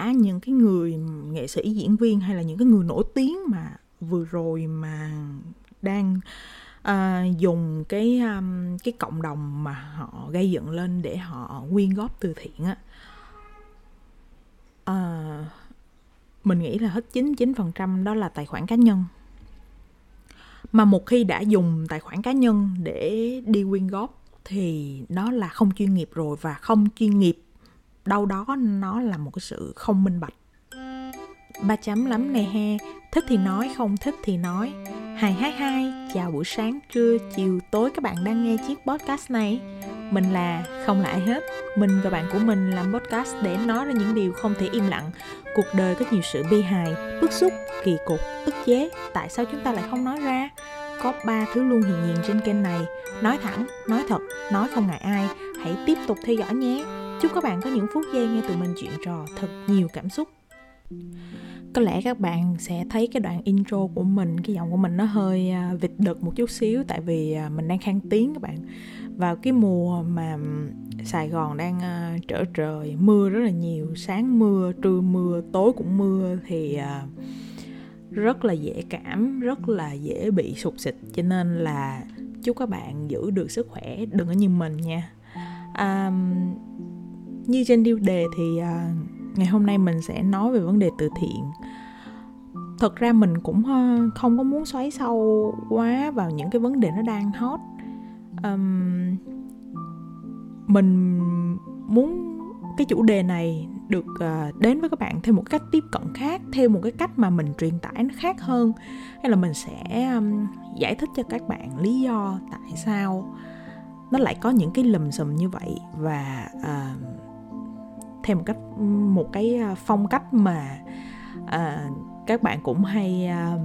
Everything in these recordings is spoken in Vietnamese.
cả những cái người nghệ sĩ diễn viên hay là những cái người nổi tiếng mà vừa rồi mà đang uh, dùng cái um, cái cộng đồng mà họ gây dựng lên để họ quyên góp từ thiện á uh, mình nghĩ là hết 99% đó là tài khoản cá nhân. Mà một khi đã dùng tài khoản cá nhân để đi quyên góp thì nó là không chuyên nghiệp rồi và không chuyên nghiệp đâu đó nó là một cái sự không minh bạch. Ba chấm lắm nè he, thích thì nói, không thích thì nói. Hai hai hai, chào buổi sáng, trưa, chiều, tối, các bạn đang nghe chiếc podcast này. Mình là không lại hết, mình và bạn của mình làm podcast để nói ra những điều không thể im lặng. Cuộc đời có nhiều sự bi hài, bức xúc, kỳ cục, ức chế. Tại sao chúng ta lại không nói ra? Có ba thứ luôn hiện diện trên kênh này. Nói thẳng, nói thật, nói không ngại ai. Hãy tiếp tục theo dõi nhé chúc các bạn có những phút giây nghe tụi mình chuyện trò thật nhiều cảm xúc. Có lẽ các bạn sẽ thấy cái đoạn intro của mình cái giọng của mình nó hơi à, vịt đực một chút xíu tại vì à, mình đang khang tiếng các bạn. Vào cái mùa mà Sài Gòn đang à, trở trời mưa rất là nhiều sáng mưa trưa mưa tối cũng mưa thì rất là dễ cảm rất là dễ bị sụt xịt cho nên là chúc các bạn giữ được sức khỏe đừng có như mình nha. À, như trên tiêu đề thì à, ngày hôm nay mình sẽ nói về vấn đề từ thiện. Thật ra mình cũng ờ, không có muốn xoáy sâu quá vào những cái vấn đề nó đang hot. Um, mình muốn cái chủ đề này được uh, đến với các bạn theo một cách tiếp cận khác theo một cái cách mà mình truyền tải nó khác hơn hay là mình sẽ um, giải thích cho các bạn lý do tại sao nó lại có những cái lùm xùm như vậy. Và uh, theo một cách một cái à, phong cách mà à, các bạn cũng hay à,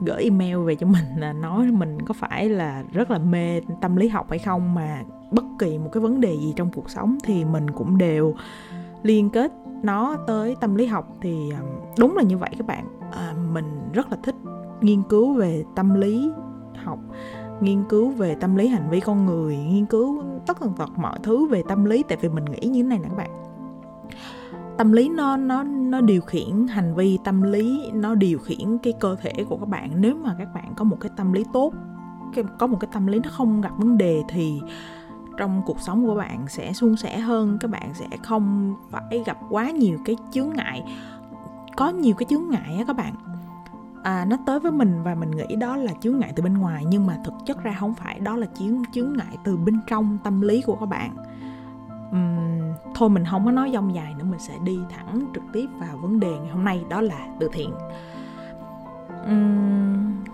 gửi email về cho mình là nói mình có phải là rất là mê tâm lý học hay không mà bất kỳ một cái vấn đề gì trong cuộc sống thì mình cũng đều liên kết nó tới tâm lý học. Thì à, đúng là như vậy các bạn. À, mình rất là thích nghiên cứu về tâm lý học nghiên cứu về tâm lý hành vi con người nghiên cứu tất tần tật mọi thứ về tâm lý. Tại vì mình nghĩ như thế này nè các bạn tâm lý nó nó nó điều khiển hành vi tâm lý nó điều khiển cái cơ thể của các bạn. Nếu mà các bạn có một cái tâm lý tốt có một cái tâm lý nó không gặp vấn đề thì trong cuộc sống của bạn sẽ suôn sẻ hơn các bạn sẽ không phải gặp quá nhiều cái chướng ngại. Có nhiều cái chướng ngại á các bạn. À, nó tới với mình và mình nghĩ đó là chướng ngại từ bên ngoài nhưng mà thực chất ra không phải đó là chướng chướng ngại từ bên trong tâm lý của các bạn uhm, thôi mình không có nói dông dài nữa mình sẽ đi thẳng trực tiếp vào vấn đề ngày hôm nay đó là từ thiện. Uhm,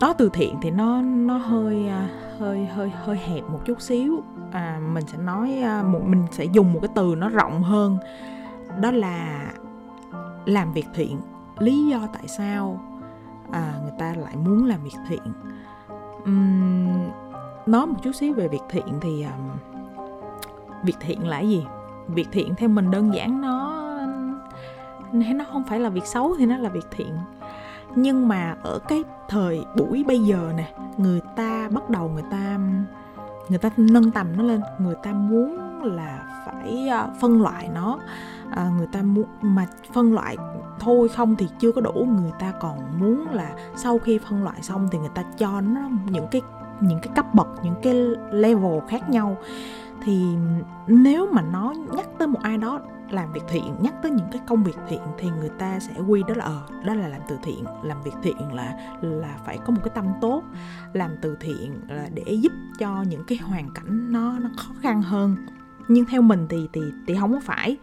nói từ thiện thì nó nó hơi à, hơi hơi hơi hẹp một chút xíu. À, mình sẽ nói à, một mình sẽ dùng một cái từ nó rộng hơn đó là làm việc thiện. Lý do tại sao à, người ta lại muốn làm việc thiện? Uhm, nói một chút xíu về việc thiện thì um, việc thiện là gì? Việc thiện theo mình đơn giản nó nó không phải là việc xấu thì nó là việc thiện. Nhưng mà ở cái thời buổi bây giờ nè người ta bắt đầu người ta người ta nâng tầm nó lên. Người ta muốn là phải ờ, phân loại nó. À, người ta muốn mà phân loại thôi không thì chưa có đủ. Người ta còn muốn là sau khi phân loại xong thì người ta cho nó những cái những cái cấp bậc những cái level khác nhau thì nếu mà nó nhắc tới một ai đó làm việc thiện, nhắc tới những cái công việc thiện thì người ta sẽ quy đó là ờ đó là làm từ thiện. Làm việc thiện là là phải có một cái tâm tốt. Làm từ thiện là để giúp cho những cái hoàn cảnh nó nó khó khăn hơn. Nhưng theo mình thì thì thì không có phải.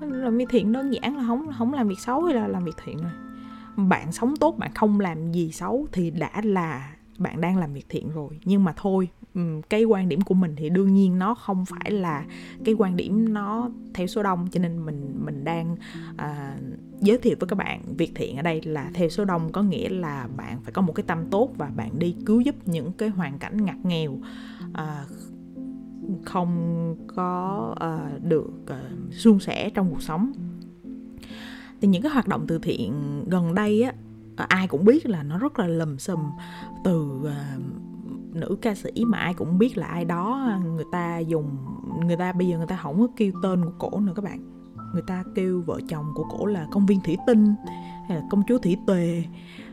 Làm việc thiện đơn giản là không không làm việc xấu hay là làm việc thiện rồi. Bạn sống tốt, bạn không làm gì xấu thì đã là bạn đang làm việc thiện rồi. Nhưng mà thôi cái quan điểm của mình thì đương nhiên nó không phải là cái quan điểm nó theo số đông cho nên mình mình đang à, giới thiệu với các bạn việc thiện ở đây là theo số đông có nghĩa là bạn phải có một cái tâm tốt và bạn đi cứu giúp những cái hoàn cảnh ngặt nghèo à, không có uh, được uh, suôn sẻ trong cuộc sống. Thì những cái hoạt động từ thiện gần đây á à, ai cũng biết là nó rất là lầm xùm từ uh, nữ ca sĩ mà ai cũng biết là ai đó à, người ta dùng người ta bây giờ người ta không có kêu tên của cổ nữa các bạn. Người ta kêu vợ chồng của cổ là công viên thủy tinh hay là công chúa thủy tề.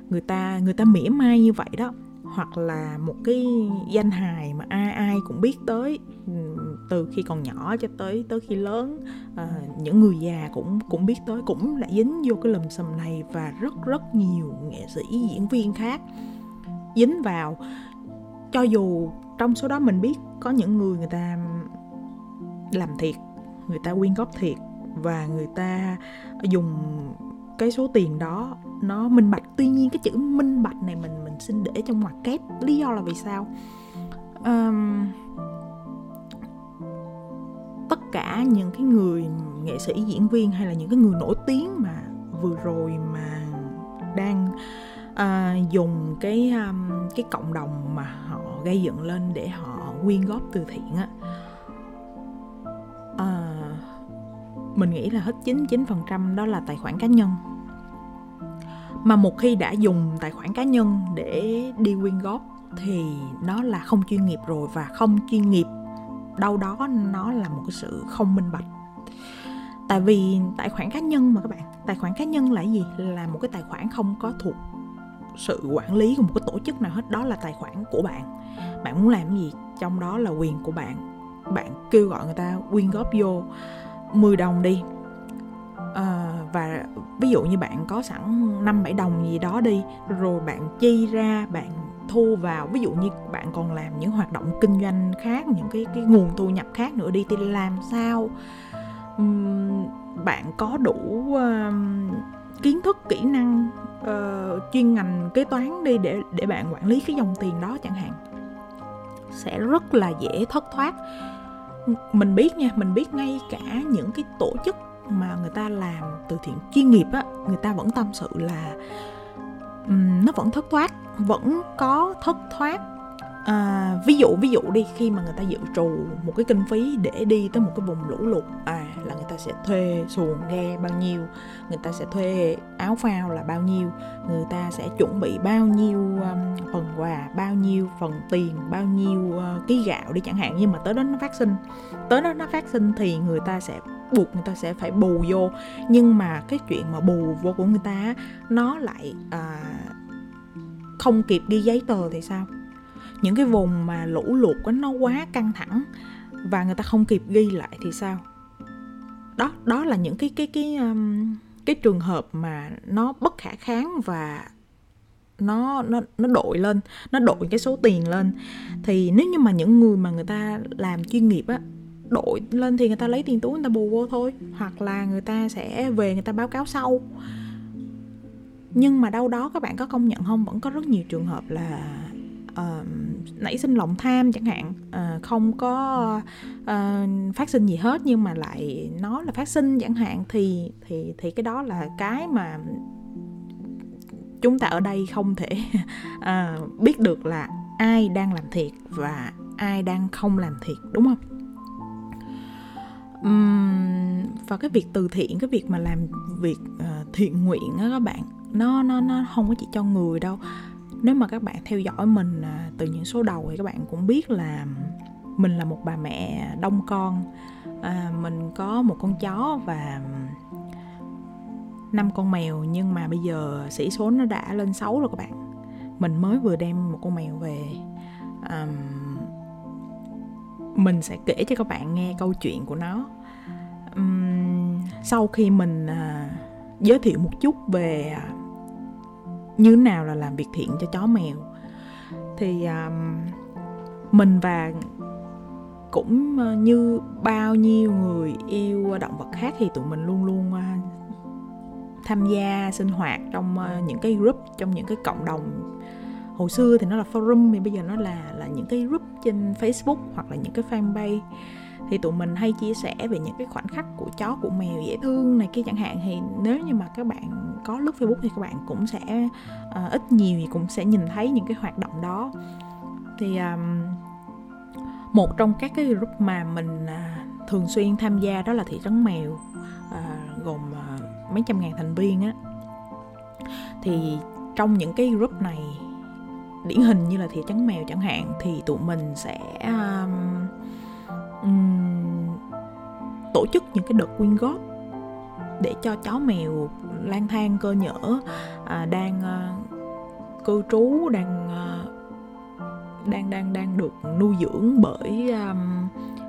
Người ta người ta mỉa mai như vậy đó. Hoặc là một cái danh hài mà ai ai cũng biết tới từ khi còn nhỏ cho tới tới khi lớn à, những người già cũng cũng biết tới cũng lại dính vô cái lùm xùm này và rất rất nhiều nghệ sĩ diễn viên khác dính vào cho dù trong số đó mình biết có những người người ta làm thiệt người ta quyên góp thiệt và người ta dùng cái số tiền đó nó minh bạch. Tuy nhiên cái chữ minh bạch này mình mình xin để trong ngoặc kép. Lý do là vì sao? Um, tất cả những cái người nghệ sĩ diễn viên hay là những cái người nổi tiếng mà vừa rồi mà đang à, dùng cái um, cái cộng đồng mà họ gây dựng lên để họ quyên góp từ thiện á. À, mình nghĩ là hết 99% đó là tài khoản cá nhân. Mà một khi đã dùng tài khoản cá nhân để đi quyên góp thì nó là không chuyên nghiệp rồi và không chuyên nghiệp đâu đó nó là một cái sự không minh bạch. Tại vì tài khoản cá nhân mà các bạn tài khoản cá nhân là gì? Là một cái tài khoản không có thuộc sự quản lý của một cái tổ chức nào hết đó là tài khoản của bạn. Bạn muốn làm gì trong đó là quyền của bạn. Bạn kêu gọi người ta quyên góp vô 10 đồng đi. À, và ví dụ như bạn có sẵn 5 7 đồng gì đó đi rồi bạn chi ra bạn thu vào. Ví dụ như bạn còn làm những hoạt động kinh doanh khác những cái cái nguồn thu nhập khác nữa đi thì làm sao? Um, bạn có đủ um, kiến thức kỹ năng uh, chuyên ngành kế toán đi để để bạn quản lý cái dòng tiền đó chẳng hạn. Sẽ rất là dễ thất thoát. Mình biết nha mình biết ngay cả những cái tổ chức mà người ta làm từ thiện chuyên nghiệp á người ta vẫn tâm sự là um, nó vẫn thất thoát vẫn có thất thoát à, ví dụ ví dụ đi khi mà người ta dự trù một cái kinh phí để đi tới một cái vùng lũ lụt à là người ta sẽ thuê xuồng ghe bao nhiêu người ta sẽ thuê áo phao là bao nhiêu người ta sẽ chuẩn bị bao nhiêu um, phần quà bao nhiêu phần tiền bao nhiêu uh, ký gạo đi chẳng hạn. Nhưng mà tới đó nó phát sinh tới đó nó phát sinh thì người ta sẽ buộc người ta sẽ phải bù vô. Nhưng mà cái chuyện mà bù vô của người ta nó lại à, không kịp ghi giấy tờ thì sao? Những cái vùng mà lũ lụt nó quá căng thẳng và người ta không kịp ghi lại thì sao? Đó đó là những cái cái cái um, cái trường hợp mà nó bất khả kháng và nó nó nó đội lên nó đội cái số tiền lên. Thì nếu như mà những người mà người ta làm chuyên nghiệp á đội lên thì người ta lấy tiền túi người ta bù vô thôi hoặc là người ta sẽ về người ta báo cáo sau. Nhưng mà đâu đó các bạn có công nhận không? Vẫn có rất nhiều trường hợp là uh, nảy sinh lòng tham chẳng hạn. Uh, không có uh, phát sinh gì hết nhưng mà lại nó là phát sinh chẳng hạn thì thì thì cái đó là cái mà chúng ta ở đây không thể uh, biết được là ai đang làm thiệt và ai đang không làm thiệt đúng không? Um, và cái việc từ thiện cái việc mà làm việc uh, thiện nguyện á các bạn nó nó nó không có chỉ cho người đâu nếu mà các bạn theo dõi mình à, từ những số đầu thì các bạn cũng biết là mình là một bà mẹ đông con. À, mình có một con chó và năm con mèo nhưng mà bây giờ sĩ số nó đã lên 6 rồi các bạn. Mình mới vừa đem một con mèo về. À, mình sẽ kể cho các bạn nghe câu chuyện của nó. Um, sau khi mình à, giới thiệu một chút về à, như nào là làm việc thiện cho chó mèo. Thì um, mình và cũng ờ, như bao nhiêu người yêu động vật khác thì tụi mình luôn luôn uh, tham gia sinh hoạt trong uh, những cái group trong những cái cộng đồng. Hồi xưa thì nó là forum thì bây giờ nó là là những cái group trên Facebook hoặc là những cái fanpage thì tụi mình hay chia sẻ về những cái khoảnh khắc của chó của mèo dễ thương này kia chẳng hạn. Thì nếu như mà các bạn có lướt facebook thì các bạn cũng sẽ uh, ít nhiều thì cũng sẽ nhìn thấy những cái hoạt động đó. Thì um, một trong các cái group mà mình uh, thường xuyên tham gia đó là thị trấn mèo uh, gồm uh, mấy trăm ngàn thành viên á. Thì trong những cái group này điển hình như là thị trấn mèo chẳng hạn thì tụi mình sẽ um, um, tổ chức những cái đợt quyên góp để cho chó mèo lang thang cơ nhở à, đang à, cư trú đang à, đang đang đang được nuôi dưỡng bởi um,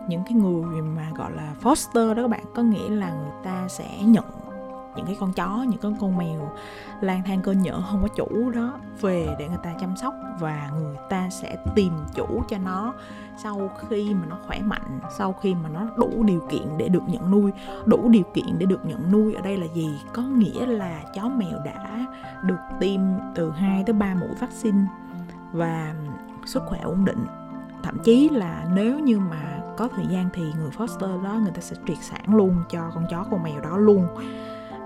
những cái người mà gọi là foster đó các bạn. Có nghĩa là người ta sẽ nhận những cái con chó, những cái con mèo lang thang cơ nhở không có chủ đó về để người ta chăm sóc và người ta sẽ tìm chủ cho nó sau khi mà nó khỏe mạnh, sau khi mà nó đủ điều kiện để được nhận nuôi. Đủ điều kiện để được nhận nuôi ở đây là gì? Có nghĩa là chó mèo đã được tiêm từ 2 tới 3 mũi vaccine và sức khỏe ổn định. Thậm chí là nếu như mà có thời gian thì người foster đó, người ta sẽ triệt sản luôn cho con chó, con mèo đó luôn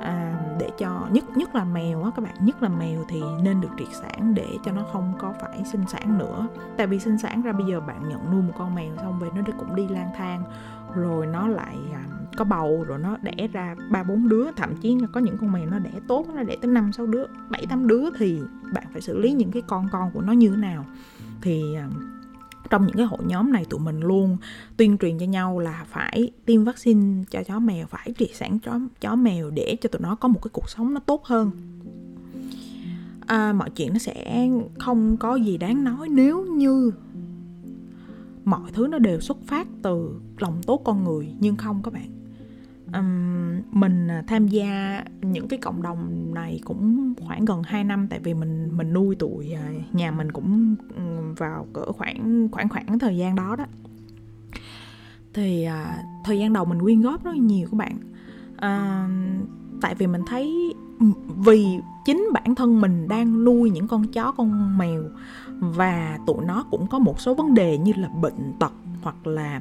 à, để cho nhất nhất là mèo á các bạn nhất là mèo thì nên được triệt sản để cho nó không có phải sinh sản nữa. Tại vì sinh sản ra bây giờ bạn nhận nuôi một con mèo xong về nó cũng đi lang thang rồi nó lại à, có bầu rồi nó đẻ ra ba bốn đứa thậm chí là có những con mèo nó đẻ tốt nó đẻ tới năm sáu đứa bảy tám đứa thì bạn phải xử lý những cái con con của nó như thế nào. Thì à, trong những cái hội nhóm này tụi mình luôn tuyên truyền cho nhau là phải tiêm vaccine cho chó mèo phải triệt sản chó chó mèo để cho tụi nó có một cái cuộc sống nó tốt hơn. À, mọi chuyện nó sẽ không có gì đáng nói nếu như mọi thứ nó đều xuất phát từ lòng tốt con người nhưng không các bạn um, mình à, tham gia những cái cộng đồng này cũng khoảng gần 2 năm tại vì mình mình nuôi tụi à, nhà mình cũng vào cỡ khoảng khoảng khoảng thời gian đó đó. Thì uh, thời gian đầu mình quyên góp rất nhiều các bạn. Uh, tại vì mình thấy vì chính bản thân mình đang nuôi những con chó con mèo và tụi nó cũng có một số vấn đề như là bệnh tật hoặc là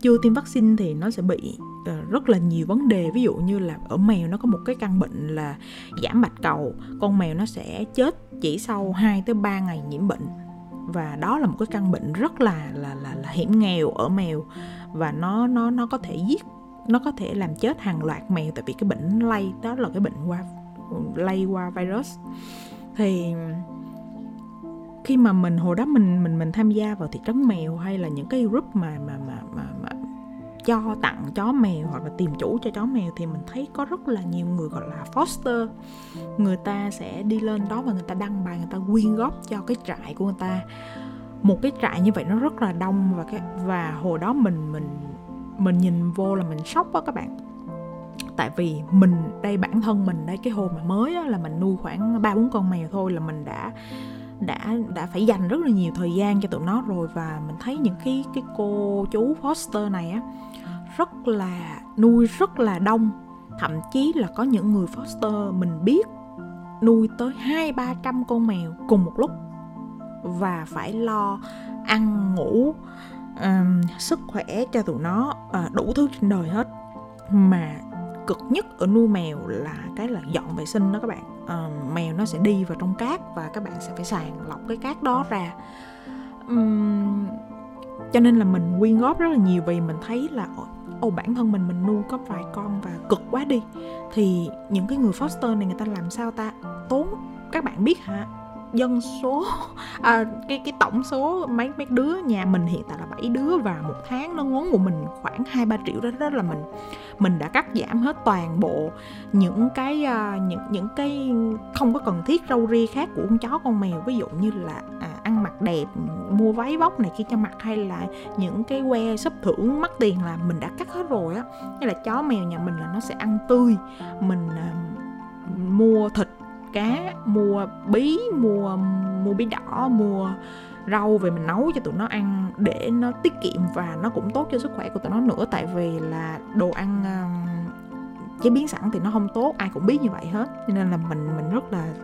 chưa tiêm vaccine thì nó sẽ bị ờ, rất là nhiều vấn đề. Ví dụ như là ở mèo nó có một cái căn bệnh là giảm bạch cầu con mèo nó sẽ chết chỉ sau 2 tới 3 ngày nhiễm bệnh. Và đó là một cái căn bệnh rất là là là, là hiểm nghèo ở mèo và nó nó nó có thể giết nó có thể làm chết hàng loạt mèo tại vì cái bệnh lây đó là cái bệnh qua lây qua virus. Thì khi mà mình hồi đó mình mình mình tham gia vào thị trấn mèo hay là những cái group mà mà mà mà, mà cho tặng chó mèo hoặc là tìm chủ cho chó mèo thì mình thấy có rất là nhiều người gọi là foster. Người ta sẽ đi lên đó và người ta đăng bài người ta quyên góp cho cái trại của người ta. Một cái trại như vậy nó rất là đông và cái và hồi đó mình mình mình nhìn vô là mình sốc á các bạn. Tại vì mình đây bản thân mình đây cái hồi mà mới á, là mình nuôi khoảng ba bốn con mèo thôi là mình đã đã đã phải dành rất là nhiều thời gian cho tụi nó rồi và mình thấy những cái cái cô chú foster này á rất là nuôi rất là đông. Thậm chí là có những người foster mình biết nuôi tới hai ba trăm con mèo cùng một lúc và phải lo ăn ngủ um, sức khỏe cho tụi nó uh, đủ thứ trên đời hết. Mà cực nhất ở nuôi mèo là cái là dọn vệ sinh đó các bạn. À, mèo nó sẽ đi vào trong cát và các bạn sẽ phải sàng lọc cái cát đó ra. Uhm, cho nên là mình quyên góp rất là nhiều vì mình thấy là ồ bản thân mình mình nuôi có vài con và cực quá đi. Thì những cái người foster này người ta làm sao ta? Tốn các bạn biết hả? Dân số à, cái cái tổng số mấy mấy đứa nhà mình hiện tại là 7 đứa và một tháng nó ngốn của mình khoảng hai ba triệu đó đó là mình mình đã cắt giảm hết toàn bộ những cái uh, những những cái không có cần thiết râu ria khác của con chó con mèo. Ví dụ như là à, ăn mặc đẹp mua váy vóc này kia cho mặc hay là những cái que sắp thưởng mắc tiền là mình đã cắt hết rồi á. Như là chó mèo nhà mình là nó sẽ ăn tươi mình uh, mua thịt cá, mua bí, mua mua bí đỏ, mua rau về mình nấu cho tụi nó ăn để nó tiết kiệm và nó cũng tốt cho sức khỏe của tụi nó nữa. Tại vì là đồ ăn chế biến sẵn thì nó không tốt, ai cũng biết như vậy hết. Cho nên là mình mình rất là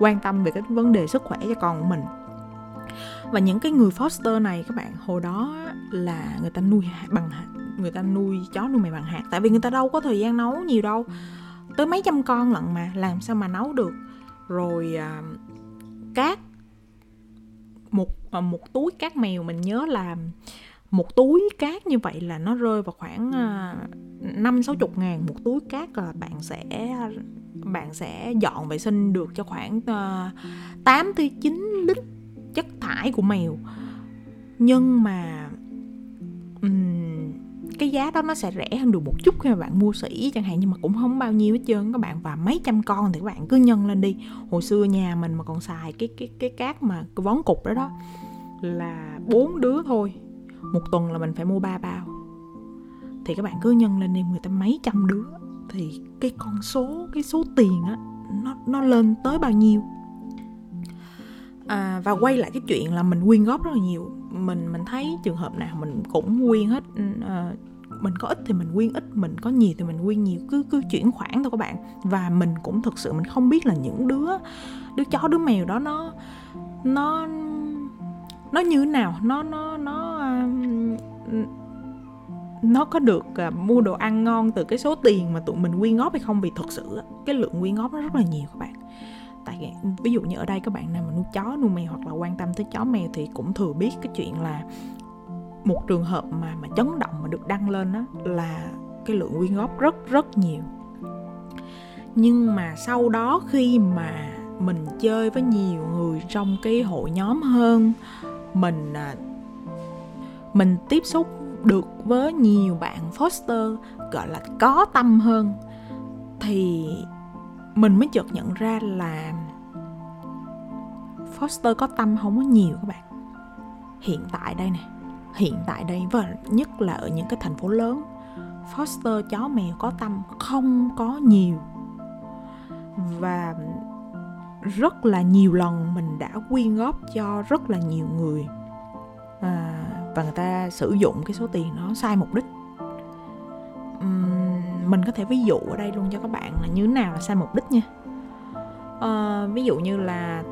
quan tâm về cái vấn đề sức khỏe cho con của mình. Và những cái người foster này các bạn, hồi đó là người ta nuôi bằng người ta nuôi chó nuôi mèo bằng hạt. Tại vì người ta đâu có thời gian nấu nhiều đâu tới mấy trăm con lận mà làm sao mà nấu được. Rồi à, cát một à, một túi cát mèo mình nhớ là một túi cát như vậy là nó rơi vào khoảng à, năm sáu chục ngàn. Một túi cát là bạn sẽ bạn sẽ dọn vệ sinh được cho khoảng à, tám tới chín lít chất thải của mèo. Nhưng mà um, cái giá đó nó sẽ rẻ hơn được một chút khi mà bạn mua sỉ chẳng hạn nhưng mà cũng không bao nhiêu hết trơn các bạn. Và mấy trăm con thì các bạn cứ nhân lên đi. Hồi xưa nhà mình mà còn xài cái cái cái cát mà cái vón cục đó đó là bốn đứa thôi. Một tuần là mình phải mua ba bao. Thì các bạn cứ nhân lên đi người ta mấy trăm đứa. Thì cái con số cái số tiền á nó nó lên tới bao nhiêu. À, và quay lại cái chuyện là mình quyên góp rất là nhiều mình mình thấy trường hợp nào mình cũng quyên hết ừ, ờ, mình có ít thì mình quyên ít mình có nhiều thì mình quyên nhiều cứ cứ chuyển khoản thôi các bạn. Và mình cũng thực sự mình không biết là những đứa đứa chó đứa mèo đó nó nó nó như thế nào nó nó nó uh, nó có được uh, mua đồ ăn ngon từ cái số tiền mà tụi mình quyên góp hay không? Vì thật sự cái lượng quyên góp nó rất là nhiều các bạn tại ví dụ như ở đây các bạn nào mà nuôi chó, nuôi mèo hoặc là quan tâm tới chó mèo thì cũng thừa biết cái chuyện là một trường hợp mà mà chấn động mà được đăng lên đó là cái lượng quyên góp rất rất nhiều. Nhưng mà sau đó khi mà mình chơi với nhiều người trong cái hội nhóm hơn, mình à, mình tiếp xúc được với nhiều bạn foster, gọi là có tâm hơn, thì mình mới chợt nhận ra là foster có tâm không có nhiều các bạn. Hiện tại đây nè hiện tại đây và nhất là ở những cái thành phố lớn foster chó mèo có tâm không có nhiều. Và rất là nhiều lần mình đã quyên góp cho rất là nhiều người à, và người ta sử dụng cái số tiền nó sai mục đích. Uhm, mình có thể ví dụ ở đây luôn cho các bạn là như thế nào là sai mục đích nha. À, ví dụ như là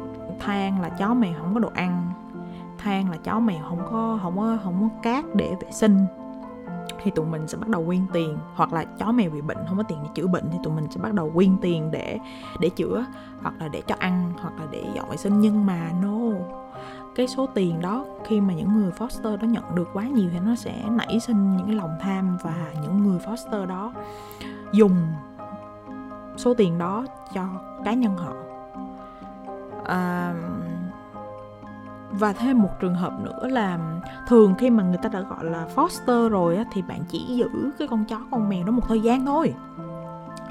than là chó mèo không có đồ ăn than là chó mèo không có không có không có cát để vệ sinh thì tụi mình sẽ bắt đầu quyên tiền. Hoặc là chó mèo bị bệnh không có tiền để chữa bệnh thì tụi mình sẽ bắt đầu quyên tiền để để chữa hoặc là để cho ăn hoặc là để dọn vệ sinh. Nhưng mà no cái số tiền đó khi mà những người foster đó nhận được quá nhiều thì nó sẽ nảy sinh những cái lòng tham và những người foster đó dùng số tiền đó cho cá nhân họ. À, và thêm một trường hợp nữa là thường khi mà người ta đã gọi là foster rồi á, thì bạn chỉ giữ cái con chó con mèo đó một thời gian thôi.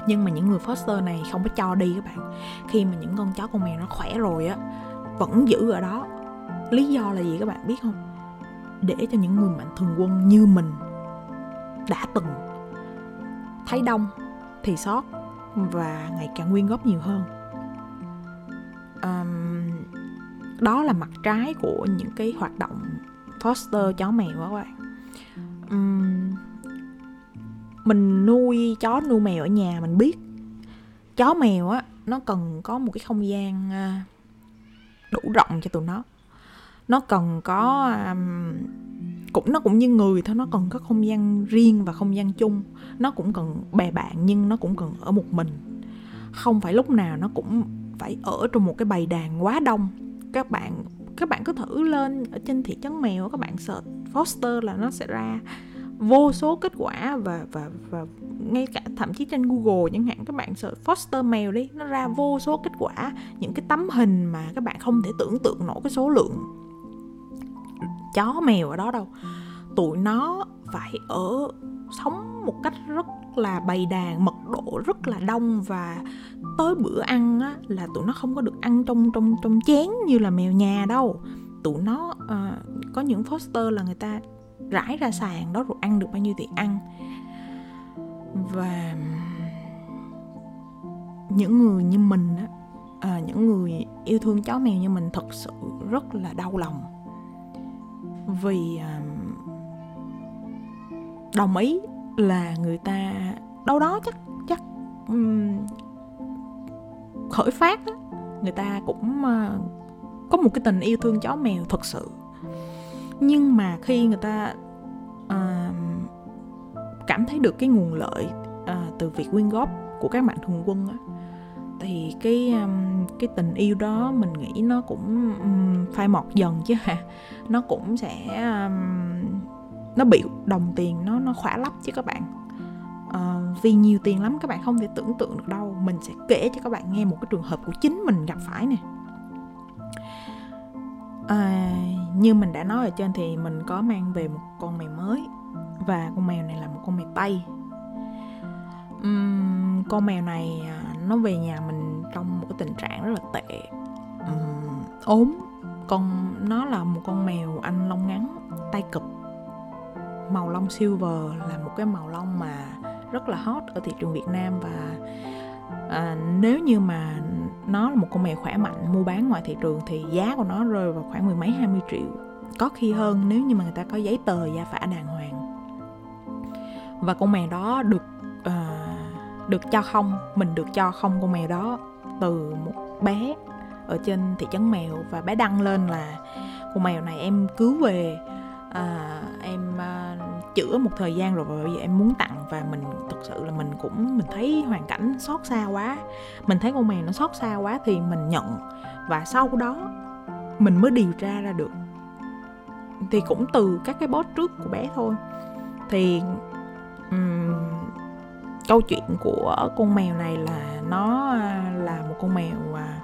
Nhưng mà những người foster này không có cho đi các bạn. Khi mà những con chó con mèo nó khỏe rồi á vẫn giữ ở đó lý do là gì các bạn biết không? Để cho những người mạnh thường quân như mình đã từng thấy đông thì sót và ngày càng nguyên góp nhiều hơn. Um, đó là mặt trái của những cái hoạt động foster chó mèo đó các bạn. Um, mình nuôi chó nuôi mèo ở nhà mình biết. Chó mèo á nó cần có một cái không gian à, đủ rộng cho tụi nó nó cần có um, cũng nó cũng như người thôi nó cần có không gian riêng và không gian chung. Nó cũng cần bè bạn nhưng nó cũng cần ở một mình. Không phải lúc nào nó cũng phải ở trong một cái bầy đàn quá đông. Các bạn các bạn cứ thử lên ở trên thị trấn mèo các bạn search foster là nó sẽ ra vô số kết quả và và và ngay cả thậm chí trên Google chẳng hạn các bạn search foster mèo đi nó ra vô số kết quả những cái tấm hình mà các bạn không thể tưởng tượng nổi cái số lượng chó mèo ở đó đâu. Tụi nó phải ở sống một cách rất là bầy đàn mật độ rất là đông và tới bữa ăn á, là tụi nó không có được ăn trong trong trong chén như là mèo nhà đâu. Tụi nó uh, có những foster là người ta rải ra sàn đó rồi ăn được bao nhiêu thì ăn. Và những người như mình á à, những người yêu thương chó mèo như mình thật sự rất là đau lòng vì um, đồng ý là người ta đâu đó chắc chắc um, khởi phát đó, người ta cũng uh, có một cái tình yêu thương chó mèo thật sự. Nhưng mà khi người ta uh, cảm thấy được cái nguồn lợi uh, từ việc quyên góp của các bạn thường quân á thì cái cái tình yêu đó mình nghĩ nó cũng phai mọt dần chứ hả? Nó cũng sẽ nó bị đồng tiền nó nó khỏa lấp chứ các bạn. Uh, vì nhiều tiền lắm các bạn không thể tưởng tượng được đâu. Mình sẽ kể cho các bạn nghe một cái trường hợp của chính mình gặp phải nè. À, như mình đã nói ở trên thì mình có mang về một con mèo mới và con mèo này là một con mèo tây um, con mèo này à, nó về nhà mình trong một cái tình trạng rất là tệ. Um, ốm. Con nó là một con mèo anh lông ngắn tay cụp. Màu lông silver là một cái màu lông mà rất là hot ở thị trường Việt Nam và à, nếu như mà nó là một con mèo khỏe mạnh mua bán ngoài thị trường thì giá của nó rơi vào khoảng mười mấy hai mươi triệu. Có khi hơn nếu như mà người ta có giấy tờ gia phả đàng hoàng. Và con mèo đó được uh, được cho không mình được cho không con mèo đó. Từ một bé ở trên thị trấn mèo và bé đăng lên là con mèo này em cứu về. À, em à, chữa một thời gian rồi và bây giờ em muốn tặng. Và mình thực sự là mình cũng mình thấy hoàn cảnh xót xa quá. Mình thấy con mèo nó xót xa quá thì mình nhận. Và sau đó mình mới điều tra ra được. Thì cũng từ các cái post trước của bé thôi. Thì um, câu chuyện của con mèo này là nó à, là một con mèo à,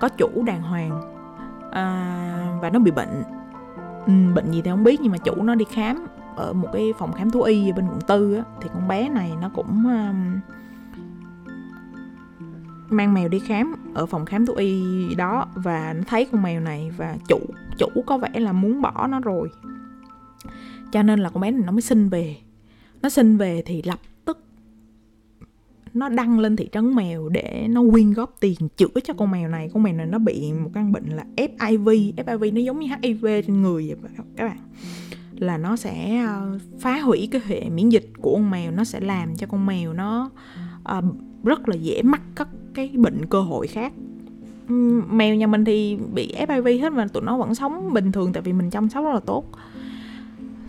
có chủ đàng hoàng à, và nó bị bệnh. Ừ, bệnh gì thì không biết nhưng mà chủ nó đi khám ở một cái phòng khám thú y ở bên quận tư á, thì con bé này nó cũng um, mang mèo đi khám ở phòng khám thú y đó và nó thấy con mèo này và chủ chủ có vẻ là muốn bỏ nó rồi. Cho nên là con bé này nó mới xin về. Nó xin về thì lập nó đăng lên thị trấn mèo để nó quyên góp tiền chữa cho con mèo này. Con mèo này nó bị một căn bệnh là FIV FIV nó giống như HIV trên người vậy các bạn. Là nó sẽ ờ, phá hủy cái hệ miễn dịch của con mèo nó sẽ làm cho con mèo nó uh, rất là dễ mắc các cái bệnh cơ hội khác. Mèo nhà mình thì bị FIV hết mà tụi nó vẫn sống bình thường tại vì mình chăm sóc rất là tốt.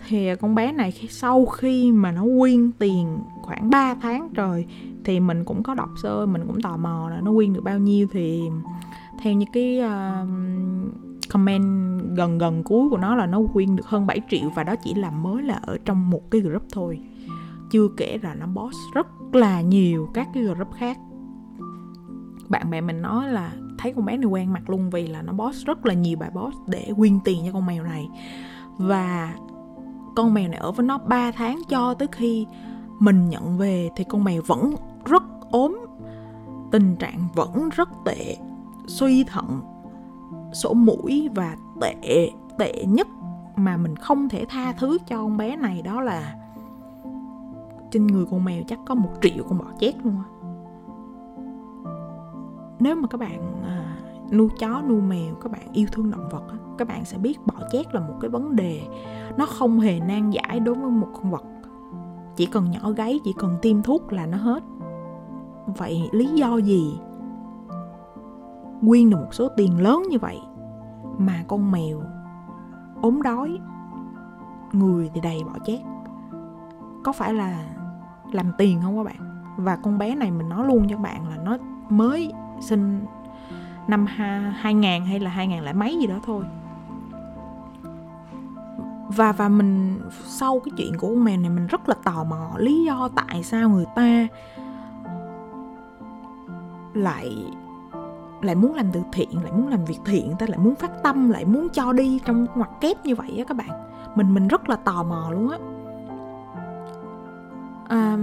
Thì con bé này sau khi mà nó quyên tiền khoảng 3 tháng trời thì mình cũng có đọc sơ mình cũng tò mò là nó quyên được bao nhiêu. Thì theo như cái uh, comment gần gần cuối của nó là nó quyên được hơn 7 triệu và đó chỉ là mới là ở trong một cái group thôi. Chưa kể là nó boss rất là nhiều các cái group khác. Bạn bè mình nói là thấy con bé này quen mặt luôn vì là nó boss rất là nhiều bài boss để quyên tiền cho con mèo này. Và con mèo này ở với nó 3 tháng cho tới khi mình nhận về thì con mèo vẫn rất ốm tình trạng vẫn rất tệ suy thận sổ mũi và tệ tệ nhất mà mình không thể tha thứ cho con bé này đó là trên người con mèo chắc có một triệu con bọ chét luôn á. Nếu mà các bạn à, nuôi chó nuôi mèo các bạn yêu thương động vật các bạn sẽ biết bọ chét là một cái vấn đề nó không hề nan giải đối với một con vật. Chỉ cần nhỏ gáy chỉ cần tiêm thuốc là nó hết vậy lý do gì? Quyên được một số tiền lớn như vậy mà con mèo ốm đói, người thì đầy bỏ chét có phải là làm tiền không các bạn? Và con bé này mình nói luôn cho bạn là nó mới sinh năm 2000 hay là 2000 lại mấy gì đó thôi. Và và mình, sau cái chuyện của con mèo này mình rất là tò mò lý do tại sao người ta lại lại muốn làm từ thiện lại muốn làm việc thiện ta lại muốn phát tâm lại muốn cho đi trong ngoặc kép như vậy á các bạn. Mình mình rất là tò mò luôn á. À,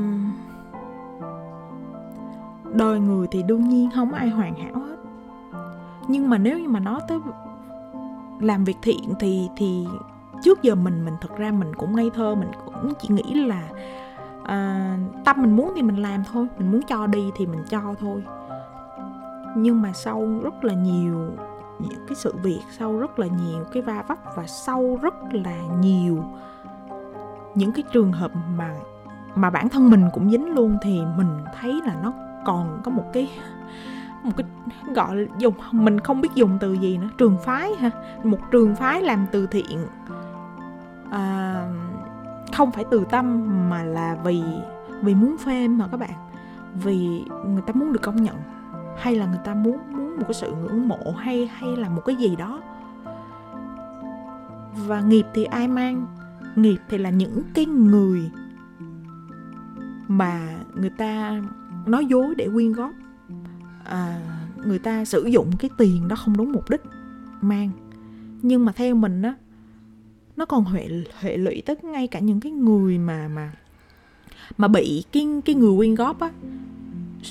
đời người thì đương nhiên không ai hoàn hảo hết. Nhưng mà nếu như mà nói tới làm việc thiện thì thì trước giờ mình mình thật ra mình cũng ngây thơ mình cũng chỉ nghĩ là à, tâm mình muốn thì mình làm thôi mình muốn cho đi thì mình cho thôi nhưng mà sau rất là nhiều những cái sự việc sau rất là nhiều cái va vấp và sau rất là nhiều những cái trường hợp mà mà bản thân mình cũng dính luôn thì mình thấy là nó còn có một cái một cái gọi dùng mình không biết dùng từ gì nữa trường phái ha một trường phái làm từ thiện. À, không phải từ tâm mà là vì vì muốn phê mà các bạn. Vì người ta muốn được công nhận hay là người ta muốn muốn một cái sự ngưỡng mộ hay hay là một cái gì đó. Và nghiệp thì ai mang? Nghiệp thì là những cái người mà người ta nói dối để quyên góp. À, người ta sử dụng cái tiền đó không đúng mục đích mang. Nhưng mà theo mình á nó còn huệ huệ lụy tới ngay cả những cái người mà mà mà bị cái cái người quyên góp á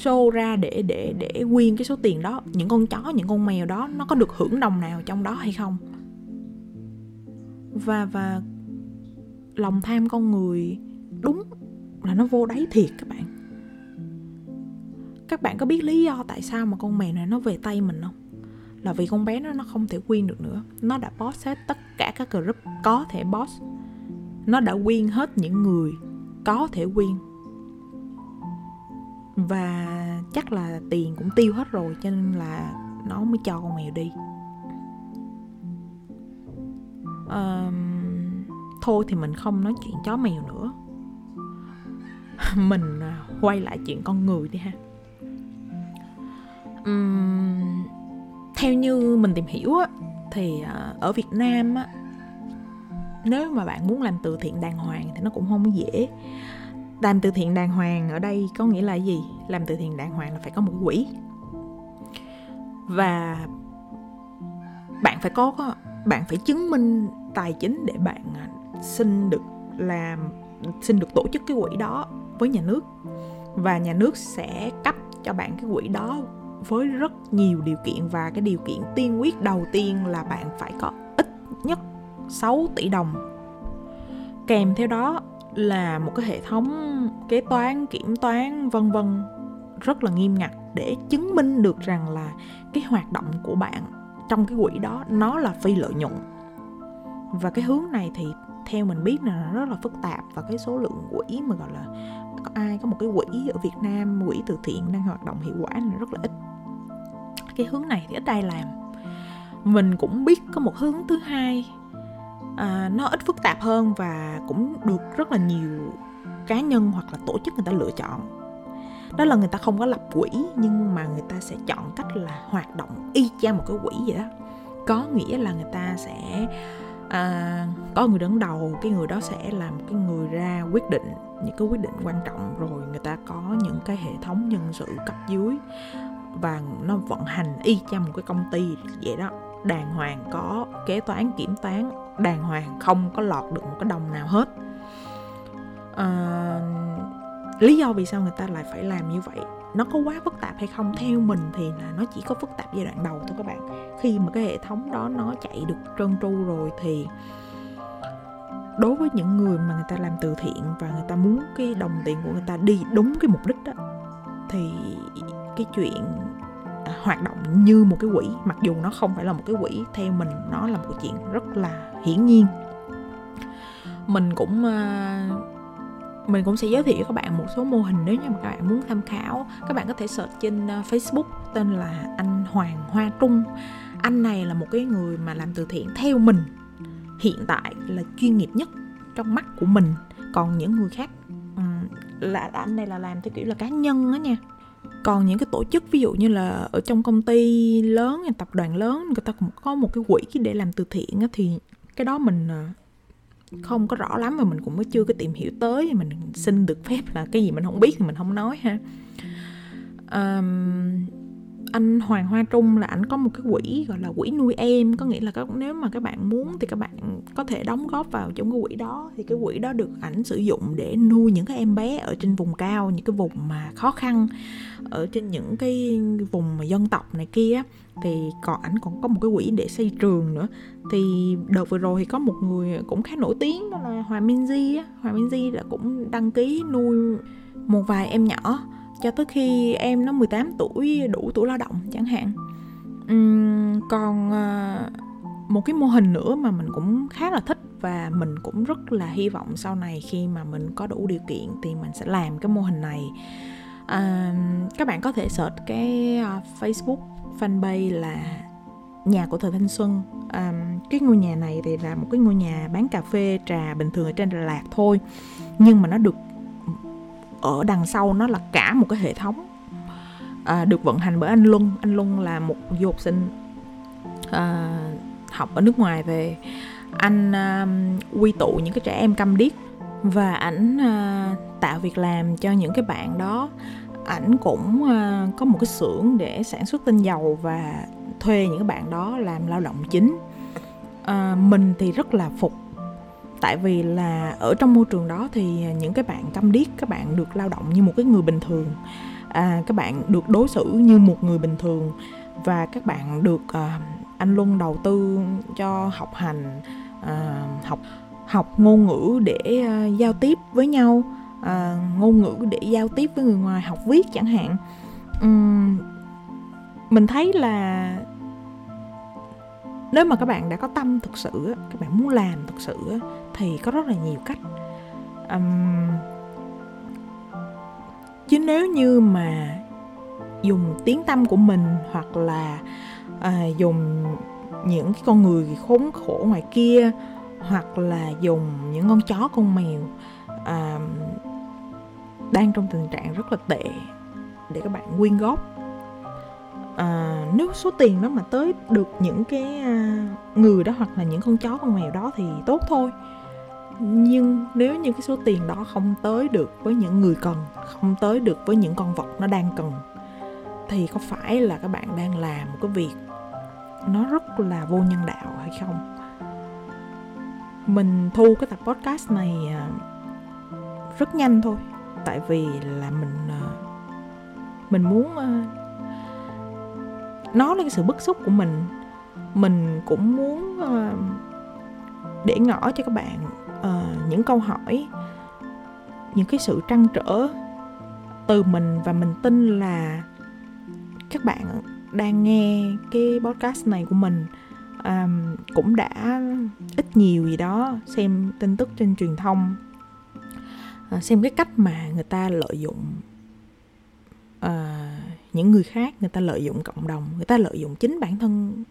show ra để để để quyên cái số tiền đó. Những con chó, những con mèo đó, nó có được hưởng đồng nào trong đó hay không? Và và lòng tham con người đúng là nó vô đáy thiệt các bạn. Các bạn có biết lý do tại sao mà con mèo này nó về tay mình không? Là vì con bé nó nó không thể quyên được nữa. Nó đã boss hết tất cả các group có thể boss nó đã quyên hết những người có thể quyên và chắc là tiền cũng tiêu hết rồi cho nên là nó mới cho con mèo đi. À, thôi thì mình không nói chuyện chó mèo nữa. Mình à, quay lại chuyện con người đi ha. Uhm, theo như mình tìm hiểu á thì à, ở Việt Nam á nếu mà bạn muốn làm từ thiện đàng hoàng thì nó cũng không dễ làm từ thiện đàng hoàng ở đây có nghĩa là gì? Làm từ thiện đàng hoàng là phải có một quỹ. Và bạn phải có bạn phải chứng minh tài chính để bạn à, xin được làm, xin được tổ chức cái quỹ đó với nhà nước. Và nhà nước sẽ cấp cho bạn cái quỹ đó với rất nhiều điều kiện và cái điều kiện tiên quyết đầu tiên là bạn phải có ít nhất 6 tỷ đồng. Kèm theo đó là một cái hệ thống kế toán, kiểm toán, vân vân rất là nghiêm ngặt để chứng minh được rằng là cái hoạt động của bạn trong cái quỹ đó nó là phi lợi nhuận. Và cái hướng này thì theo mình biết là nó rất là phức tạp và cái số lượng quỹ mà gọi là có ai có một cái quỹ ở Việt Nam, quỹ từ thiện đang hoạt động hiệu quả là rất là ít. Cái hướng này thì ít ai làm. Mình cũng biết có một hướng thứ hai à, nó ít phức tạp hơn và cũng được rất là nhiều cá nhân hoặc là tổ chức người ta lựa chọn. Đó là người ta không có lập quỹ nhưng mà người ta sẽ chọn cách là hoạt động y chang một cái quỹ vậy đó. Có nghĩa là người ta sẽ à, có người đứng đầu cái người đó sẽ là một cái người ra quyết định những cái quyết định quan trọng rồi người ta có những cái hệ thống nhân sự cấp dưới và nó vận hành y chang một cái công ty vậy đó. Đàng hoàng có kế toán kiểm toán đàng hoàng không có lọt được một cái đồng nào hết. À, lý do vì sao người ta lại phải làm như vậy nó có quá phức tạp hay không? Theo mình thì là nó chỉ có phức tạp giai đoạn đầu thôi các bạn. Khi mà cái hệ thống đó nó chạy được trơn tru rồi thì đối với những người mà người ta làm từ thiện và người ta muốn cái đồng tiền của người ta đi đúng cái mục đích đó thì cái chuyện hoạt động như một cái quỹ, mặc dù nó không phải là một cái quỹ, theo mình nó là một chuyện rất là hiển nhiên. Mình cũng ờ, mình cũng sẽ giới thiệu các bạn một số mô hình nếu như mà các bạn muốn tham khảo. Các bạn có thể search trên ờ, Facebook tên là anh Hoàng Hoa Trung. Anh này là một cái người mà làm từ thiện theo mình, hiện tại là chuyên nghiệp nhất trong mắt của mình. Còn những người khác là, anh này là làm theo kiểu là cá nhân á nha còn những cái tổ chức ví dụ như là ở trong công ty lớn tập đoàn lớn người ta cũng có một cái quỹ để làm từ thiện á, thì cái đó mình à, không có rõ lắm mà mình cũng mới chưa có tìm hiểu tới mình xin được phép là cái gì mình không biết thì mình không nói ha. Um, anh Hoàng Hoa Trung là ảnh có một cái quỹ gọi là quỹ nuôi em. Có nghĩa là các, nếu mà các bạn muốn thì các bạn có thể đóng góp vào trong cái quỹ đó. Thì cái quỹ đó được ảnh sử dụng để nuôi những cái em bé ở trên vùng cao những cái vùng mà khó khăn ở trên những cái vùng mà dân tộc này kia thì còn ảnh còn có một cái quỹ để xây trường nữa. Thì đợt vừa rồi thì có một người cũng khá nổi tiếng đó là Hòa Minh Di Hoàng Hòa Minh Di là cũng đăng ký nuôi một vài em nhỏ cho tới khi em nó 18 tuổi đủ tuổi lao động chẳng hạn. Uhm, còn uh, một cái mô hình nữa mà mình cũng khá là thích và mình cũng rất là hy vọng sau này khi mà mình có đủ điều kiện thì mình sẽ làm cái mô hình này. À, các bạn có thể search cái uh, Facebook fanpage là nhà của thời thanh xuân. À, cái ngôi nhà này thì là một cái ngôi nhà bán cà phê trà bình thường ở trên Đà Lạt thôi nhưng mà nó được ở đằng sau nó là cả một cái hệ thống à, được vận hành bởi anh Luân. Anh Luân là một du học sinh à, học ở nước ngoài về. Anh à, quy tụ những cái trẻ em câm điếc và ảnh à, tạo việc làm cho những cái bạn đó. Ảnh cũng à, có một cái xưởng để sản xuất tinh dầu và thuê những cái bạn đó làm lao động chính. À, mình thì rất là phục tại vì là ở trong môi trường đó thì những cái bạn câm điếc các bạn được lao động như một cái người bình thường. À, các bạn được đối xử như một người bình thường. Và các bạn được à, anh Luân đầu tư cho học hành à, học học ngôn ngữ để à, giao tiếp với nhau. À, ngôn ngữ để giao tiếp với người ngoài học viết chẳng hạn. Uhm, mình thấy là nếu mà các bạn đã có tâm thực sự các bạn muốn làm thực sự thì có rất là nhiều cách. Um, chứ nếu như mà dùng tiếng tâm của mình hoặc là à, dùng những cái con người khốn khổ ngoài kia hoặc là dùng những con chó con mèo à, đang trong tình trạng rất là tệ để các bạn quyên góp à, nếu số tiền đó mà tới được những cái à, người đó hoặc là những con chó con mèo đó thì tốt thôi. Nhưng nếu như cái số tiền đó không tới được với những người cần không tới được với những con vật nó đang cần thì có phải là các bạn đang làm một cái việc nó rất là vô nhân đạo hay không? Mình thu cái tập podcast này à, rất nhanh thôi. Tại vì là mình à, mình muốn à, nói nó là cái sự bức xúc của mình mình cũng muốn ờ, để ngỏ cho các bạn ờ, những câu hỏi những cái sự trăn trở từ mình và mình tin là các bạn đang nghe cái podcast này của mình um, cũng đã ít nhiều gì đó xem tin tức trên truyền thông. Uh, xem cái cách mà người ta lợi dụng những người khác người ta lợi dụng cộng đồng người ta lợi dụng chính bản thân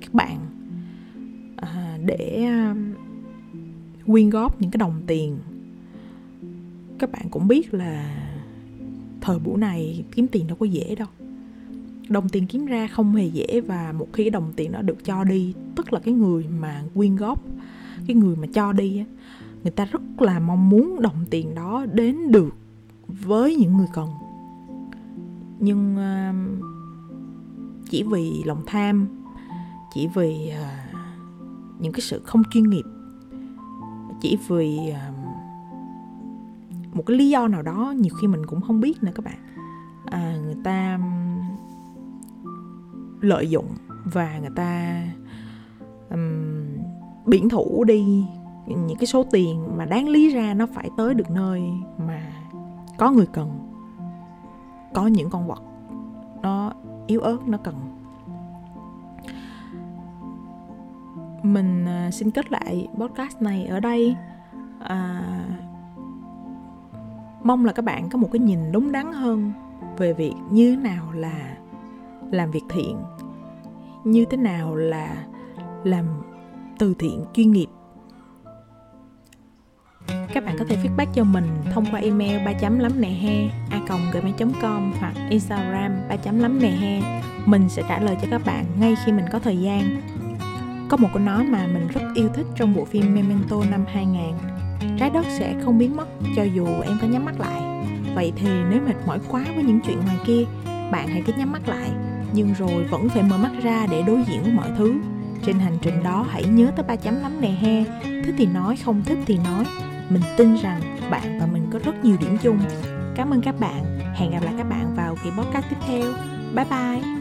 các bạn à, để um, quyên góp những cái đồng tiền. Các bạn cũng biết là thời buổi này kiếm tiền đâu có dễ đâu. Đồng tiền kiếm ra không hề dễ và một khi đồng tiền đó được cho đi tức là cái người mà quyên góp cái người mà cho đi người ta rất là mong muốn đồng tiền đó đến được với những người cần nhưng ờ, chỉ vì lòng tham chỉ vì ờ, những cái sự không chuyên nghiệp chỉ vì ờ, một cái lý do nào đó nhiều khi mình cũng không biết nữa các bạn. À, người ta lợi dụng và người ta um, biển thủ đi. Những cái số tiền mà đáng lý ra nó phải tới được nơi mà có người cần có những con vật nó yếu ớt nó cần. Mình à, xin kết lại podcast này ở đây. À, mong là các bạn có một cái nhìn đúng đắn hơn về việc như thế nào là làm việc thiện như thế nào là làm từ thiện chuyên nghiệp các bạn có thể feedback cho mình thông qua email ba chấm lắm nè he, a gmail com hoặc instagram ba chấm lắm nè he. Mình sẽ trả lời cho các bạn ngay khi mình có thời gian. Có một câu nói mà mình rất yêu thích trong bộ phim Memento năm 2000 Trái đất sẽ không biến mất cho dù em có nhắm mắt lại. Vậy thì nếu mệt mỏi quá với những chuyện ngoài kia, Bạn hãy cứ nhắm mắt lại, nhưng rồi vẫn phải mở mắt ra để đối diện với mọi thứ. Trên hành trình đó, hãy nhớ tới ba chấm lắm nè he, thích thì nói, không thích thì nói mình tin rằng bạn và mình có rất nhiều điểm chung. Cảm ơn các bạn. Hẹn gặp lại các bạn vào kỳ podcast tiếp theo. Bye bye.